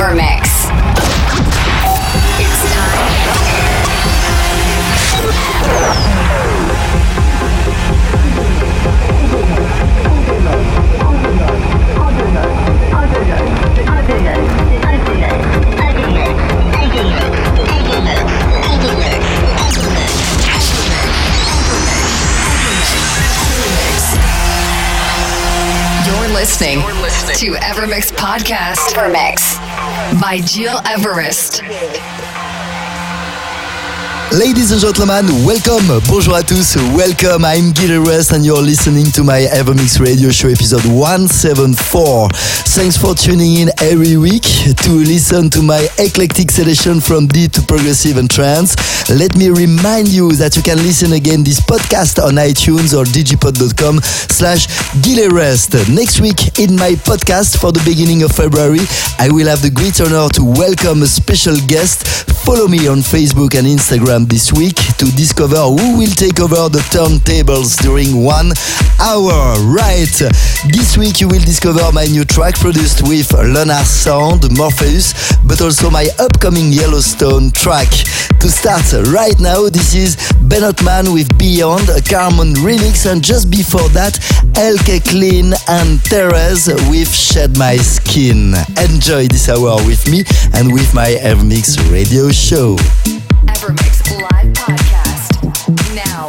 Forever Mix. It's You're listening, listening to Evermix Podcast. Evermix by Gil Everest. Ladies and gentlemen, welcome. Bonjour à tous. Welcome. I'm Gil Everest and you're listening to my Evermix radio show episode 174. Thanks for tuning in every week to listen to my eclectic selection from deep to progressive and trance. Let me remind you that you can listen again this podcast on iTunes or digipod.com slash Rest. Next week in my podcast for the beginning of February, I will have the great honor to welcome a special guest. Follow me on Facebook and Instagram this week to discover who will take over the turntables during one hour. Right. This week you will discover my new track produced with Lunar Sound, Morpheus, but also my upcoming Yellowstone track. To start right now, this is Ben Ottman with Beyond, a Carmen remix, and just before that, Elke Clean and Therese with Shed My Skin. Enjoy this hour with me and with my Evermix radio show. Evermix Live Podcast. Now,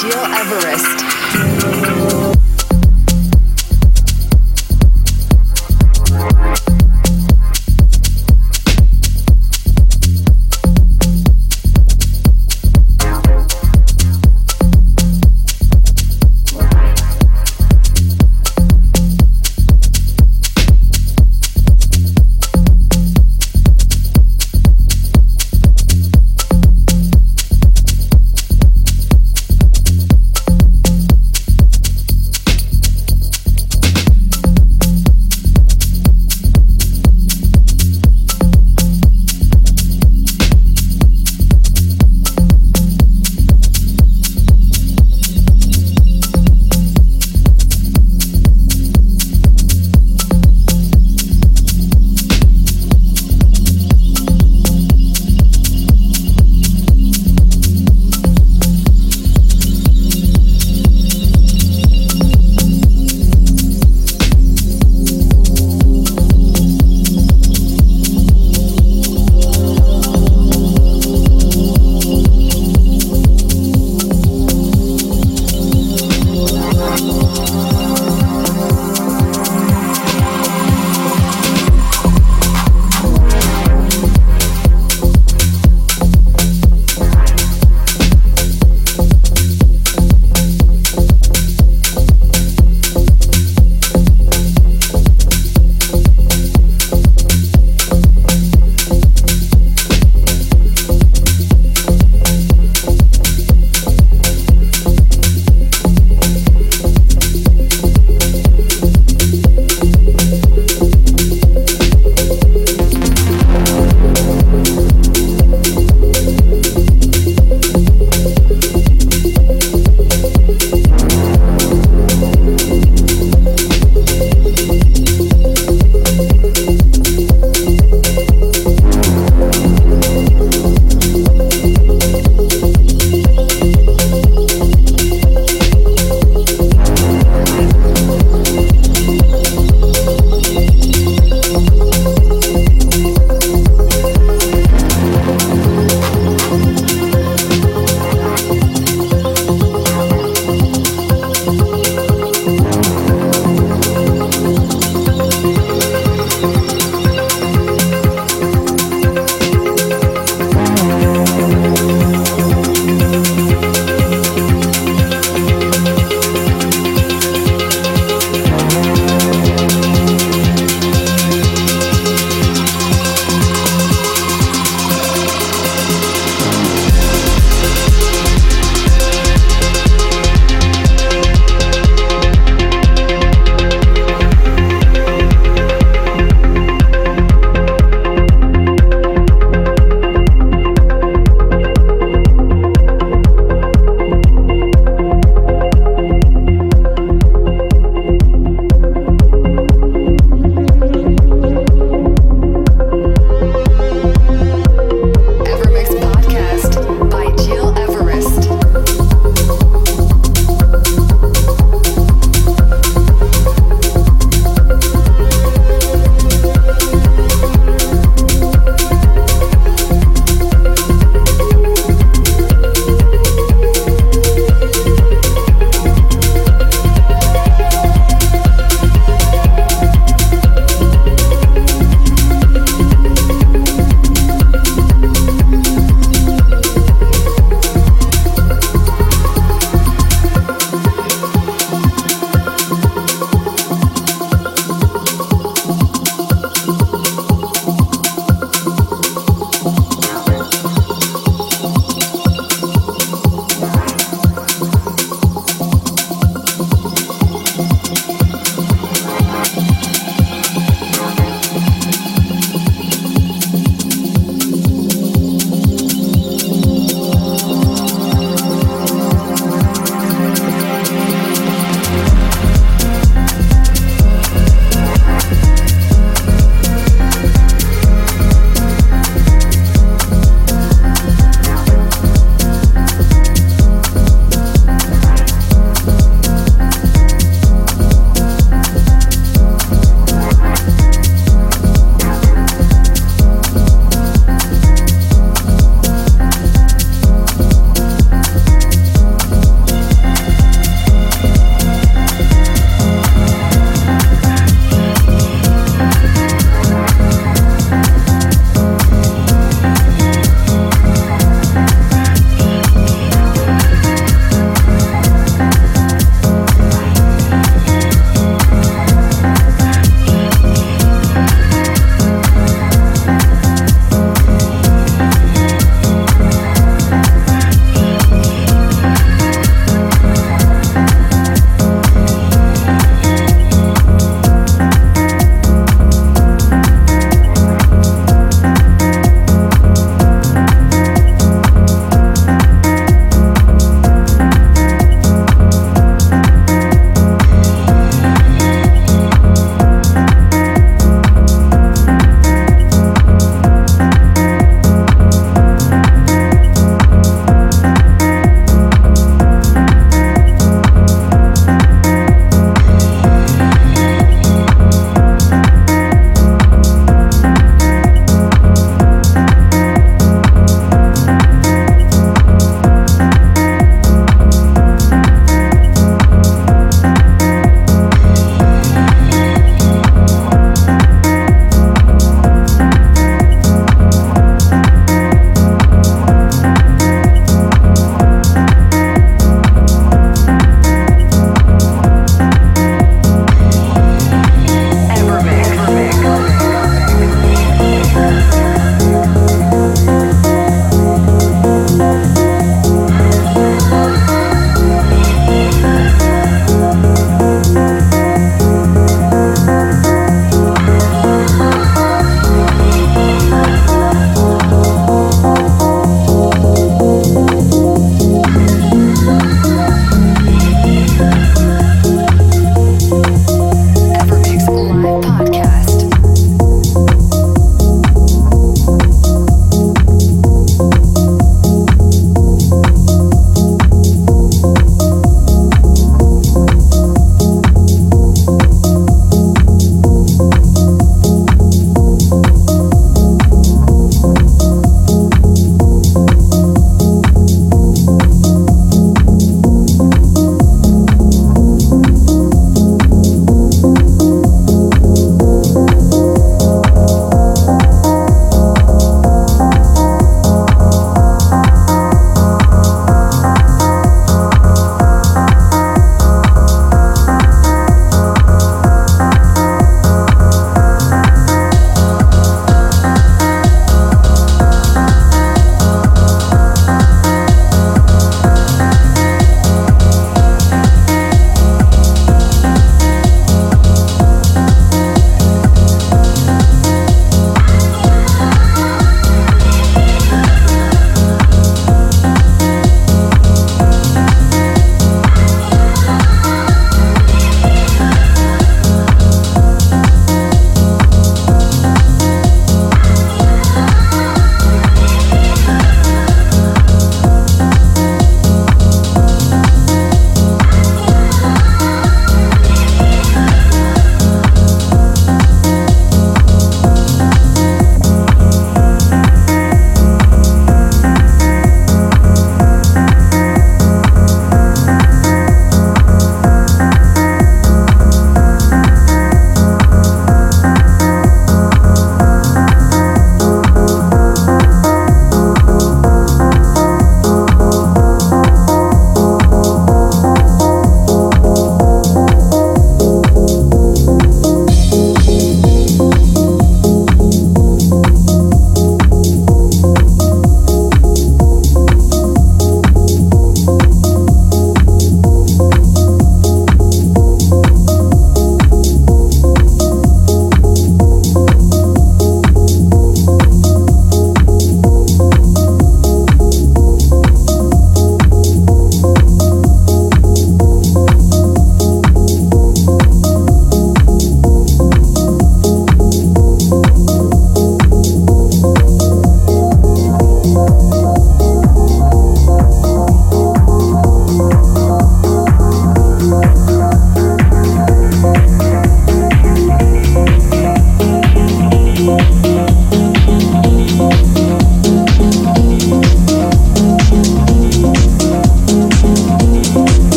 Gil Everest.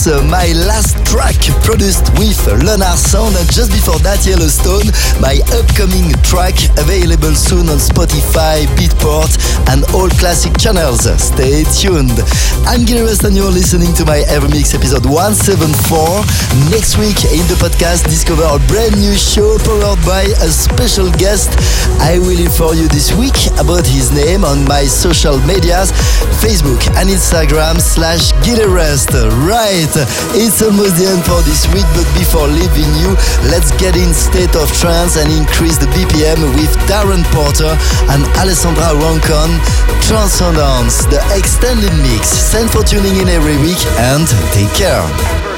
Orpheus, uh, my last track produced with Leonard Sound. And just before that, Yellowstone, my upcoming track available soon on Spotify, Beatport, and all classic channels. Stay tuned. I'm Gil Everest and you're listening to my Evermix episode 174. Next week in the podcast, discover a brand new show powered by a special guest. I will inform you this week about his name on my social medias, Facebook and Instagram slash Gileverest. Right, it's almost the end for this week, but before leaving you, let's get in state of trance and increase the BPM with Darren Porter and Alessandra Roncone. Transcendence, the extended mix. Thanks for tuning in every week and take care.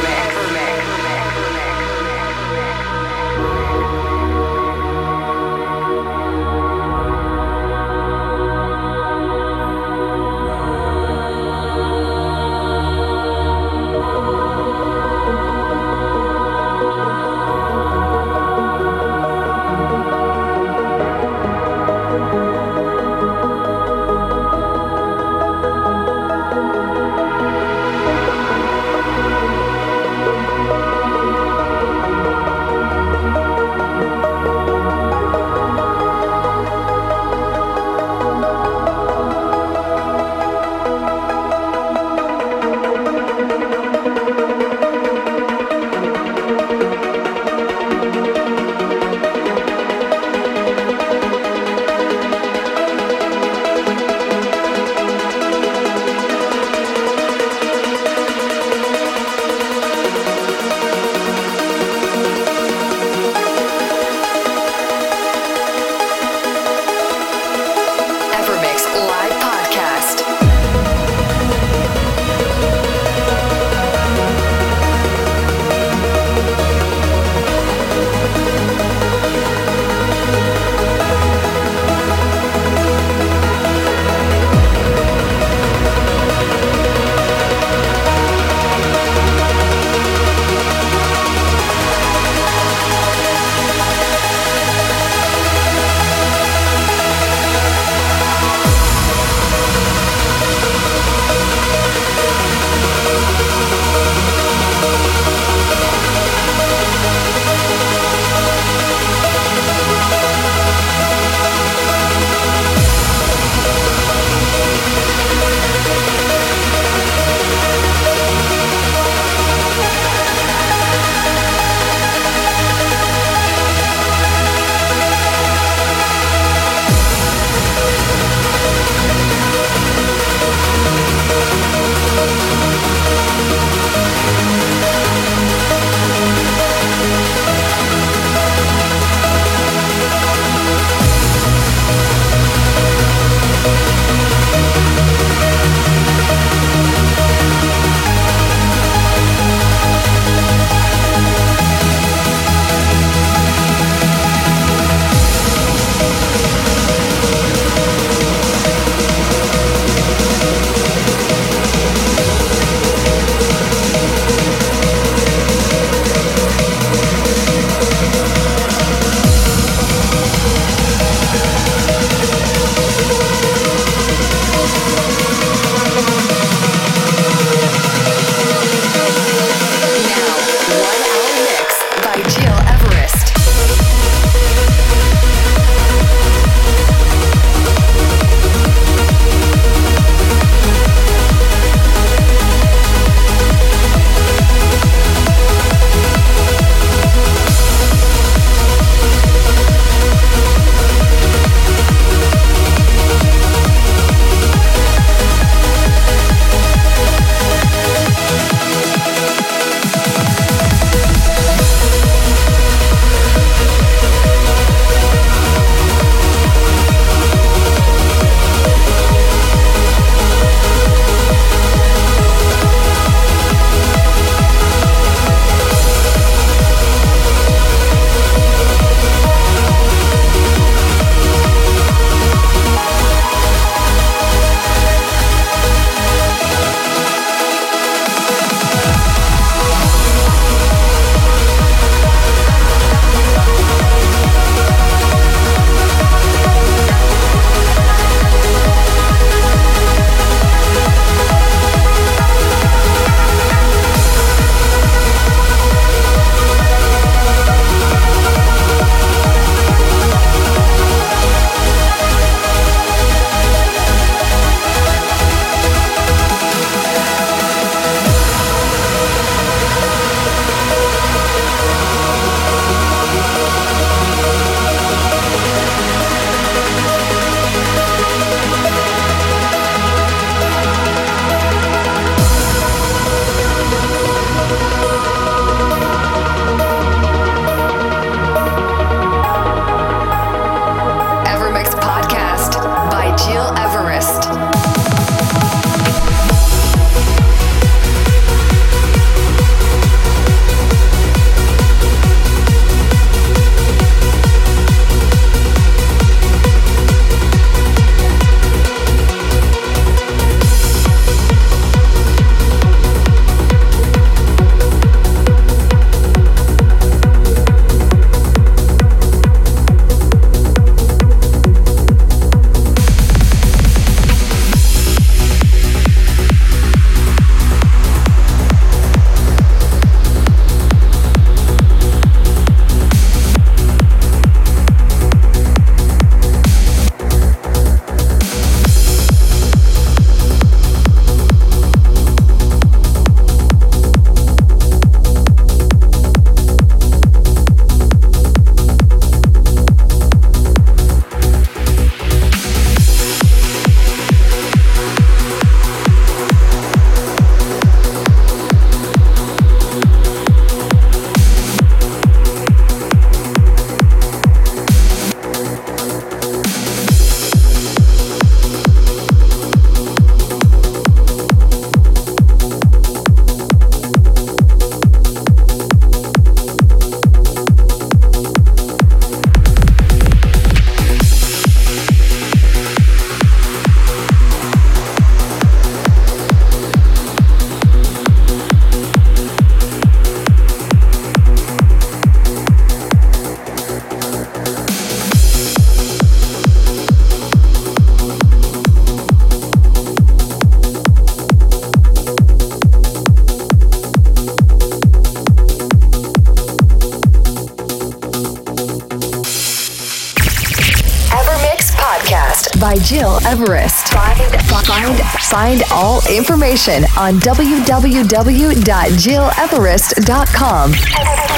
Information on www.gileverest.com.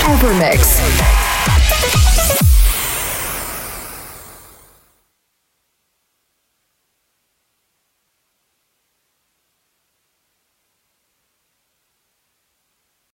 Evermix.